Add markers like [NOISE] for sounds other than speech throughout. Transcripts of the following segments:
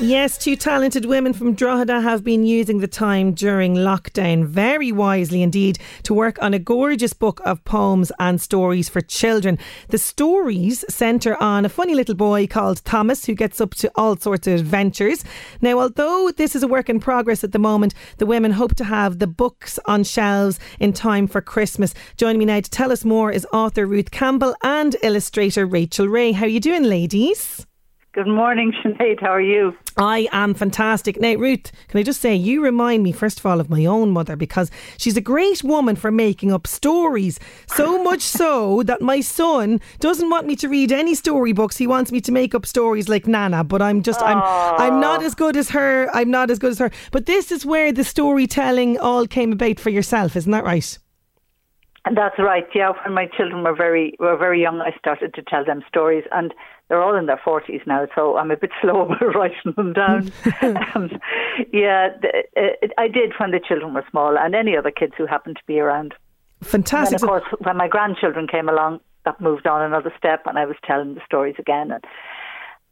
Yes, two talented women from Drogheda have been using the time during lockdown very wisely indeed to work on a gorgeous book of poems and stories for children. The stories centre on a funny little boy called Thomas who gets up to all sorts of adventures. Now, although this is a work in progress at the moment, the women hope to have the books on shelves in time for Christmas. Joining me now to tell us more is author Ruth Campbell and illustrator Rachel Ray. How are you doing, ladies? Good morning, [LAUGHS] Sinead. How are you? I am fantastic. Now, Ruth, can I just say, you remind me, first of all, of my own mother because she's a great woman for making up stories. So [LAUGHS] much so that my son doesn't want me to read any storybooks. He wants me to make up stories like Nana, but I'm just, I'm, I'm not as good as her. I'm not as good as her. But this is where the storytelling all came about for yourself, isn't that right? That's right. Yeah, when my children were very were very young, I started to tell them stories, and they're all in their forties now. So I'm a bit [LAUGHS] slow about writing them down. [LAUGHS] um, yeah, I did when the children were small, and any other kids who happened to be around. Fantastic. And of course, when my grandchildren came along, that moved on another step, and I was telling the stories again. And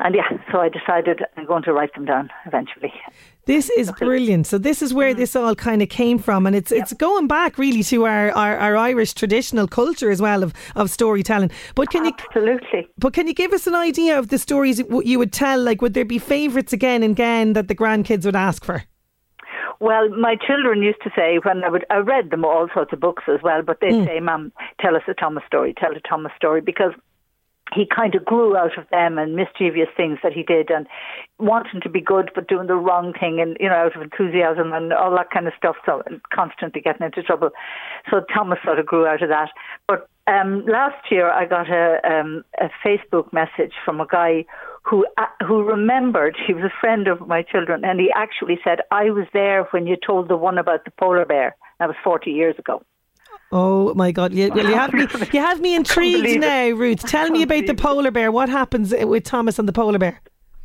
and yeah, so I decided I'm going to write them down eventually. This is brilliant. So this is where mm. this all kind of came from, and it's yep. it's going back really to our, our, our, Irish traditional culture as well of, of storytelling. But can you absolutely? But can you give us an idea of the stories you would tell? Like, would there be favourites again and again that the grandkids would ask for? Well, my children used to say when I would I read them all sorts of books as well, but they'd mm. say, "Mum, tell us a Thomas story, tell a Thomas story," because he kind of grew out of them and mischievous things that he did and wanting to be good but doing the wrong thing and you know out of enthusiasm and all that kind of stuff. So constantly getting into trouble. So thomas sort of grew out of that. But um last year i got a um a facebook message from a guy who uh, who remembered he was a friend of my children and he actually said i was there when you told the one about the polar bear. That was 40 years ago Oh my God! You, you have me. You have me [LAUGHS] intrigued now, Ruth. Tell me about the polar bear. What happens with Thomas and the polar bear?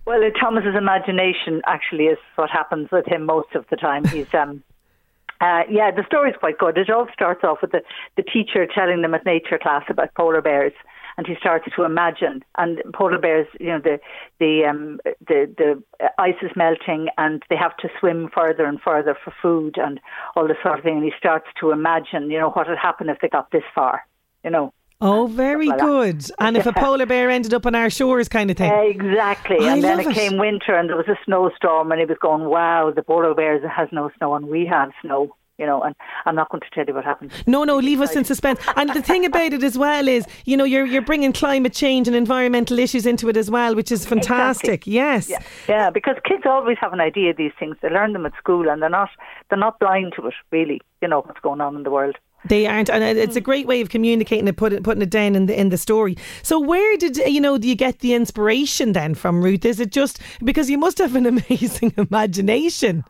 Well, Thomas's imagination actually is what happens with him most of the time. He's um, [LAUGHS] uh, yeah, the story's quite good. It all starts off with the, the teacher telling them at nature class about polar bears and he starts to imagine. And polar bears, you know, the the um, the the ice is melting, and they have to swim further and further for food and all this sort of thing. And he starts to imagine, you know, what would happen if they got this far, you know. Oh, very like good. That. And if a [LAUGHS] polar bear ended up on our shores, kind of thing. Exactly. I and then it, it, came winter, and there was a snowstorm, and he was going, "Wow, the polar bears has no snow, and we have snow." You know, and I'm not going to tell you what happened. No, no, leave us in suspense. And the thing about it as well is, you know, you're you're bringing climate change and environmental issues into it as well, which is fantastic. Exactly. Yes, yeah. yeah, because kids always have an idea of these things. They learn them at school, and they're not they're not blind to it. Really, you know what's going on in the world. They aren't, and it's a mm. great way of communicating it, putting putting it down in the in the story. So, where did you know? Do you get the inspiration then from Ruth? Is it just because you must have an [LAUGHS] amazing imagination?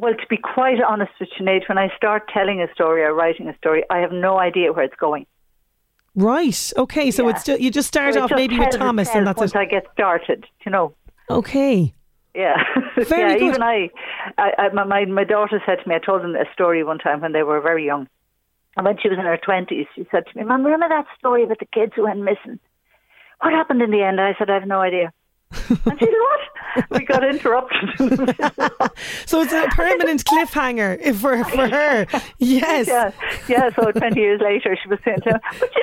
Well, to be quite honest with you, Sinead, when I start telling a story or writing a story, I have no idea where it's going. Right. Okay. So yeah. it's still you just start so off maybe with Thomas, and that's once it. I get started. You know. Okay. Yeah, [LAUGHS] very yeah. Good. Even I, I, I, my my daughter said to me, I told them a story one time when they were very young, and when she was in her twenties, she said to me, "Mum, remember that story about the kids who went missing? What happened in the end?" I said, "I have no idea." [LAUGHS] and she said, "What?" [LAUGHS] we got interrupted. [LAUGHS] so it's a permanent cliffhanger for for her. [LAUGHS] Yes. Yeah. Yeah. So twenty years later, she was saying "But you,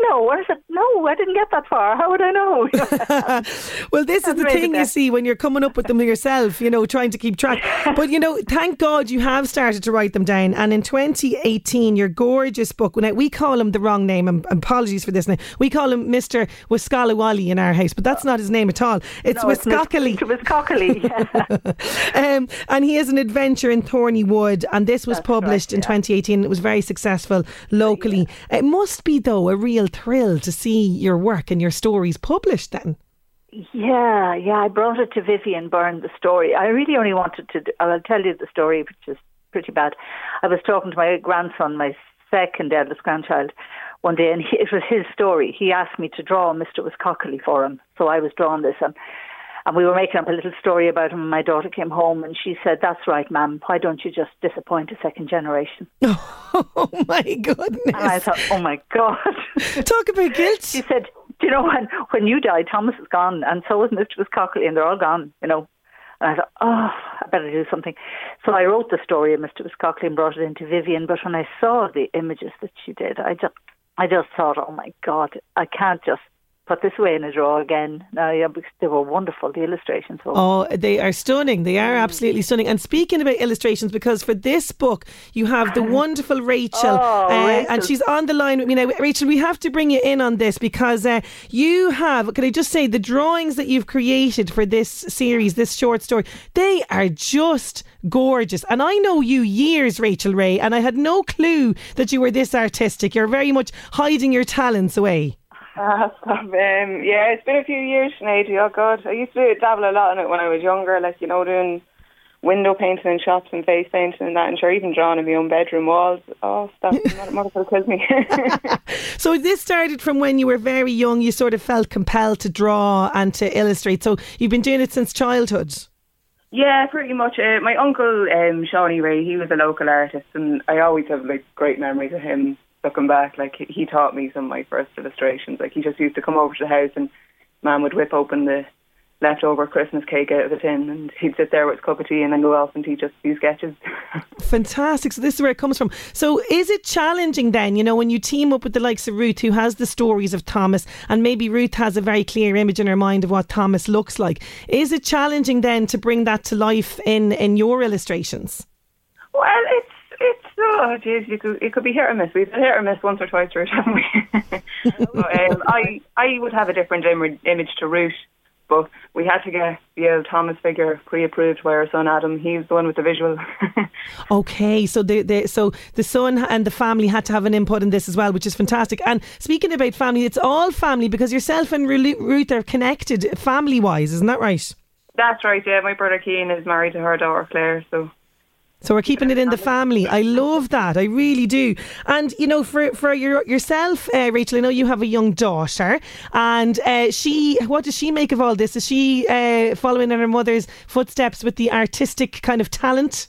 you must know." I said, "No, I didn't get that far. How would I know?" [LAUGHS] [LAUGHS] well, this is the thing you see when you're coming up with them yourself. You know, trying to keep track. [LAUGHS] But you know, thank God you have started to write them down. And in 2018, your gorgeous book. Now we call him the wrong name. And apologies for this. Now we call him Mister Wiscalawali in our house, but that's not his name at all. It's no, Wiscockley. It was Cockily. Yeah. um, and he has an adventure in Thorny Wood, and this was That's published in 2018. It was very successful locally. Yeah. It must be though a real thrill to see your work and your stories published. Then. Yeah, yeah. I brought it to Vivian Byrne, the story. I really only wanted to. I'll tell you the story, which is pretty bad. I was talking to my grandson, my second eldest grandchild, one day, and he, it was his story. He asked me to draw Mr. Wiscockley for him, so I was drawing this, and and we were making up a little story about him. And my daughter came home and she said, "That's right, ma'am. Why don't you just disappoint a second generation?" [LAUGHS] Oh my goodness! And I thought, "Oh my god!" [LAUGHS] Talk about guilt. She said, "Do you know when when you died, Thomas is gone, and so is Mister Cockley, and they're all gone. You know." And I thought, oh, I better do something. So I wrote the story of Mr. Wiscockley and brought it into Vivian. But when I saw the images that she did, I just, I just thought, oh my God, I can't just put this away in a drawer again. No, yeah, because they were wonderful. The illustrations were. Oh, they are stunning. They are mm. absolutely stunning. And speaking about illustrations, because for this book you have the [LAUGHS] wonderful Rachel, oh, uh, Rachel. and she's on the line with me now. Rachel, we have to bring you in on this because uh, you have. Can I just say the drawings that you've created for this series, this short story, they are just gorgeous. And I know you years, Rachel Ray, and I had no clue that you were this artistic. You're very much hiding your talents away. Uh, um, yeah, it's been a few years, Sinead. Oh God, I used to dabble a lot in it when I was younger, like you know, doing window painting in shops and face painting and that, and sure, even drawing in my own bedroom walls. Oh, stop! Mother kills me. so this started from when you were very young. You sort of felt compelled to draw and to illustrate. So you've been doing it since childhood. Yeah, pretty much. Uh, my uncle, um, Shawnee Ray, he was a local artist, and I always have like great memories of him looking back, like he taught me some of my first illustrations. Like he just used to come over to the house and Mum would whip open the leftover Christmas cake out of the tin and he'd sit there with a cup of tea and then go off and teach us a few sketches. [LAUGHS] Fantastic. So this is where it comes from. So is it challenging then, you know, when you team up with the likes of Ruth who has the stories of Thomas and maybe Ruth has a very clear image in her mind of what Thomas looks like. Is it challenging then to bring that to life in, in your illustrations? Well, it's it's oh jeez, you could it could be hit or miss. We've been hit or miss once or twice through it, haven't we? [LAUGHS] but, um, [LAUGHS] I I would have a different Im- image to Ruth, but we had to get the old Thomas figure pre-approved by our son Adam. He's the one with the visual. [LAUGHS] okay, so the, the so the son and the family had to have an input in this as well, which is fantastic. And speaking about family, it's all family because yourself and Ruth are connected family-wise, isn't that right? That's right. Yeah, my brother Keane is married to her daughter Claire, so so we're keeping it in the family. I love that. I really do. And you know, for for your, yourself, uh, Rachel, I know you have a young daughter, and uh, she. What does she make of all this? Is she uh, following in her mother's footsteps with the artistic kind of talent?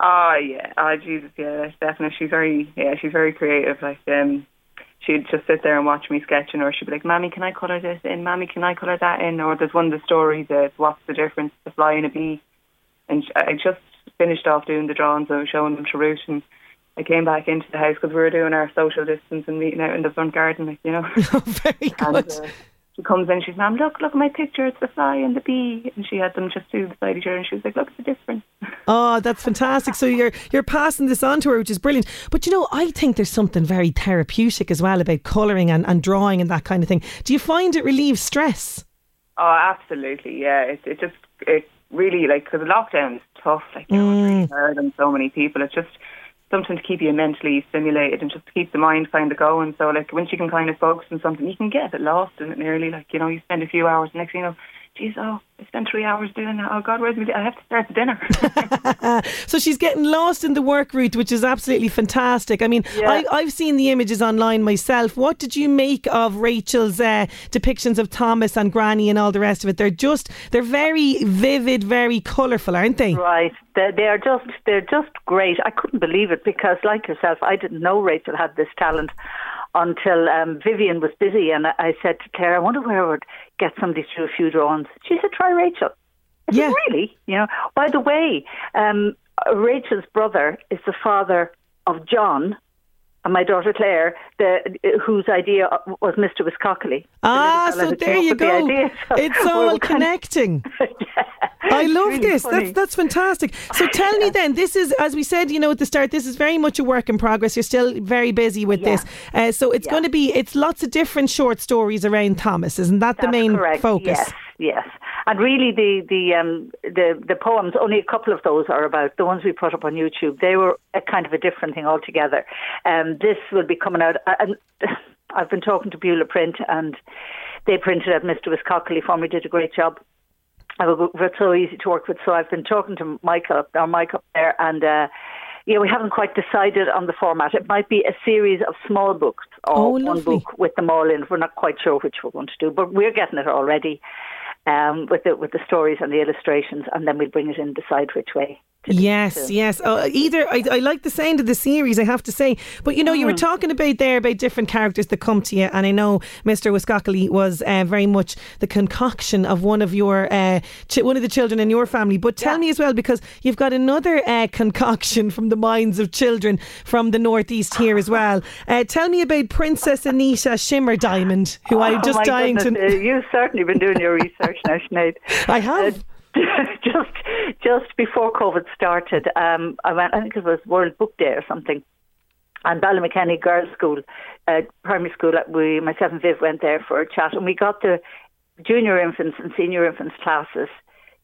Oh yeah. Oh Jesus, yeah, definitely. She's very yeah. She's very creative. Like um, she'd just sit there and watch me sketching, or she'd be like, "Mammy, can I colour this in? Mammy, can I colour that in?" Or there's one of the stories of what's the difference to fly in a bee, and I just finished off doing the drawings, I was showing them to Ruth, and I came back into the house because we were doing our social distance and meeting out in the front garden, like, you know. [LAUGHS] Oh, very good. And, uh, she comes in, she's, Mom, look, look at my picture, it's the fly and the bee. And she had them just to the side each other, and she was like, look at the difference. [LAUGHS] Oh, that's fantastic. So you're you're passing this on to her, which is brilliant. But you know, I think there's something very therapeutic as well about colouring and, and drawing and that kind of thing. Do you find it relieves stress? Oh, absolutely, yeah. It, it just, it really, like, because the lockdown is tough. Like, you know, it's really mm. hard on so many people. It's just something to keep you mentally stimulated and just to keep the mind kind of going. So, like, once you can kind of focus on something, you can get a bit lost in it nearly. Like, you know, you spend a few hours, next thing you know, geez, oh, I spent three hours doing that. Oh God, where's my? I have to start dinner. [LAUGHS] [LAUGHS] so she's getting lost in the work Ruth, which is absolutely fantastic. I mean, yeah. I, have seen the images online myself. What did you make of Rachel's uh, depictions of Thomas and Granny and all the rest of it? They're just, they're very vivid, very colourful, aren't they? Right. They're, they're just, they're just great. I couldn't believe it because, like yourself, I didn't know Rachel had this talent until um, Vivian was busy, and I said to Claire, "I wonder where I would get somebody to do a few drawings." She said, "Try Rachel." I yeah. Said, really? You know. By the way, um, Rachel's brother is the father of John, and my daughter Claire, the, whose idea was Mr. Wiscockley. Ah, so there you go. The idea, so it's [LAUGHS] all connecting. [LAUGHS] yeah. I love really this. Funny. That's that's fantastic. So [LAUGHS] tell me then, this is as we said, you know, at the start, this is very much a work in progress. You're still very busy with yeah. this, uh, so it's yeah. going to be it's lots of different short stories around Thomas. Isn't that that's the main correct. focus? Yes, yes. And really, the the um, the the poems, only a couple of those are about the ones we put up on YouTube. They were a kind of a different thing altogether. Um, this will be coming out, and [LAUGHS] I've been talking to Boylan Print, and they printed out Mr. Wiscockley for me. Did a great job we're so easy to work with. So I've been talking to Michael, our Mike up there, and uh, yeah, we haven't quite decided on the format. It might be a series of small books or oh, one book with them all in. We're not quite sure which we're going to do, but we're getting it already um, with the with the stories and the illustrations, and then we'll bring it in, decide which way Yes, yes. Uh, either I, I like the sound of the series, I have to say. But you know, mm. you were mm. talking about there about different characters that come to you, and I know Mr. Wiskockley was uh, very much the concoction of one of your uh, ch- one of the children in your family. But tell yeah. me as well, because you've got another uh, concoction [LAUGHS] from the minds of children from the northeast here as well. Uh, tell me about Princess Anita Shimmer Diamond, who [LAUGHS] oh, I'm just dying goodness. to. You've certainly been doing your research now, Sinead. [LAUGHS] I have. [LAUGHS] just just before COVID started, um, I went. I think it was World Book Day or something, and Ballymakenny Girls' School, uh, primary school. We myself and Viv went there for a chat, and we got the junior infants and senior infants classes.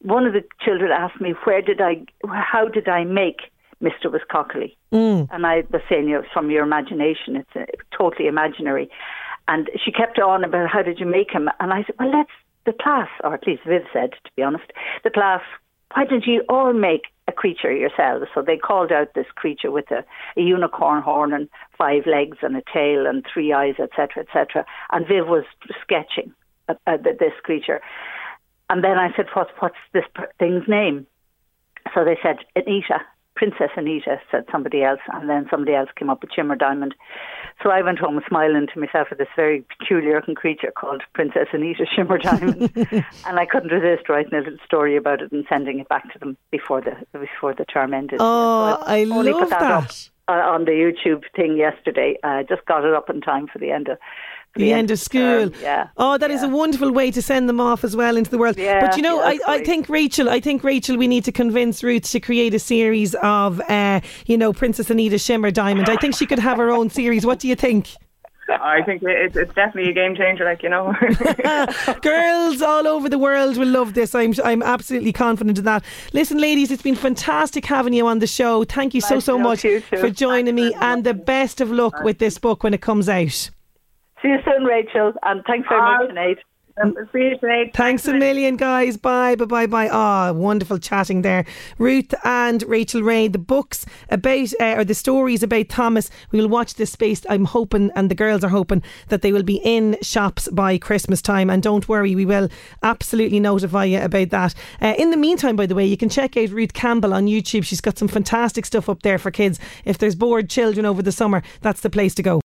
One of the children asked me, "Where did I? How did I make?" Mr. Wiskockley. Mm. And I was saying, you know, from your imagination, it's a, totally imaginary. And she kept on about how did you make him? And I said, well, let's the class, or at least Viv said, to be honest, the class, why don't you all make a creature yourselves? So they called out this creature with a, a unicorn horn and five legs and a tail and three eyes, etc., etc. And Viv was sketching uh, uh, this creature. And then I said, what's, what's this thing's name? So they said, Anita. Princess Anita, said somebody else, and then somebody else came up with Shimmer Diamond. So I went home smiling to myself at this very peculiar looking creature called Princess Anita Shimmer Diamond, [LAUGHS] and I couldn't resist writing a little story about it and sending it back to them before the before the term ended. Oh, so I, I love that. that. on the YouTube thing yesterday. I just got it up in time for the end of the, end, of school. Term, yeah. Oh, that yeah. is a wonderful way to send them off as well into the world. Yeah, but you know, yeah, I, I think Rachel, I think Rachel, we need to convince Ruth to create a series of, uh, you know, Princess Anita Shimmer Diamond. I think she could have her own series. What do you think? I think it's, it's definitely a game changer, like you know. [LAUGHS] [LAUGHS] Girls all over the world will love this. I'm I'm absolutely confident of that. Listen, ladies, it's been fantastic having you on the show. Thank you so so much for joining me, and the best of luck with this book when it comes out. See you soon, Rachel, and thanks very much, Sinead. Thanks a million, guys. Bye, bye, bye, bye. Ah, oh, wonderful chatting there. Ruth and Rachel Ray. The books about, uh, or the stories about Thomas, we will watch this space. I'm hoping, and the girls are hoping, that they will be in shops by Christmas time. And don't worry, we will absolutely notify you about that. Uh, in the meantime, by the way, you can check out Ruth Campbell on YouTube. She's got some fantastic stuff up there for kids. If there's bored children over the summer, that's the place to go.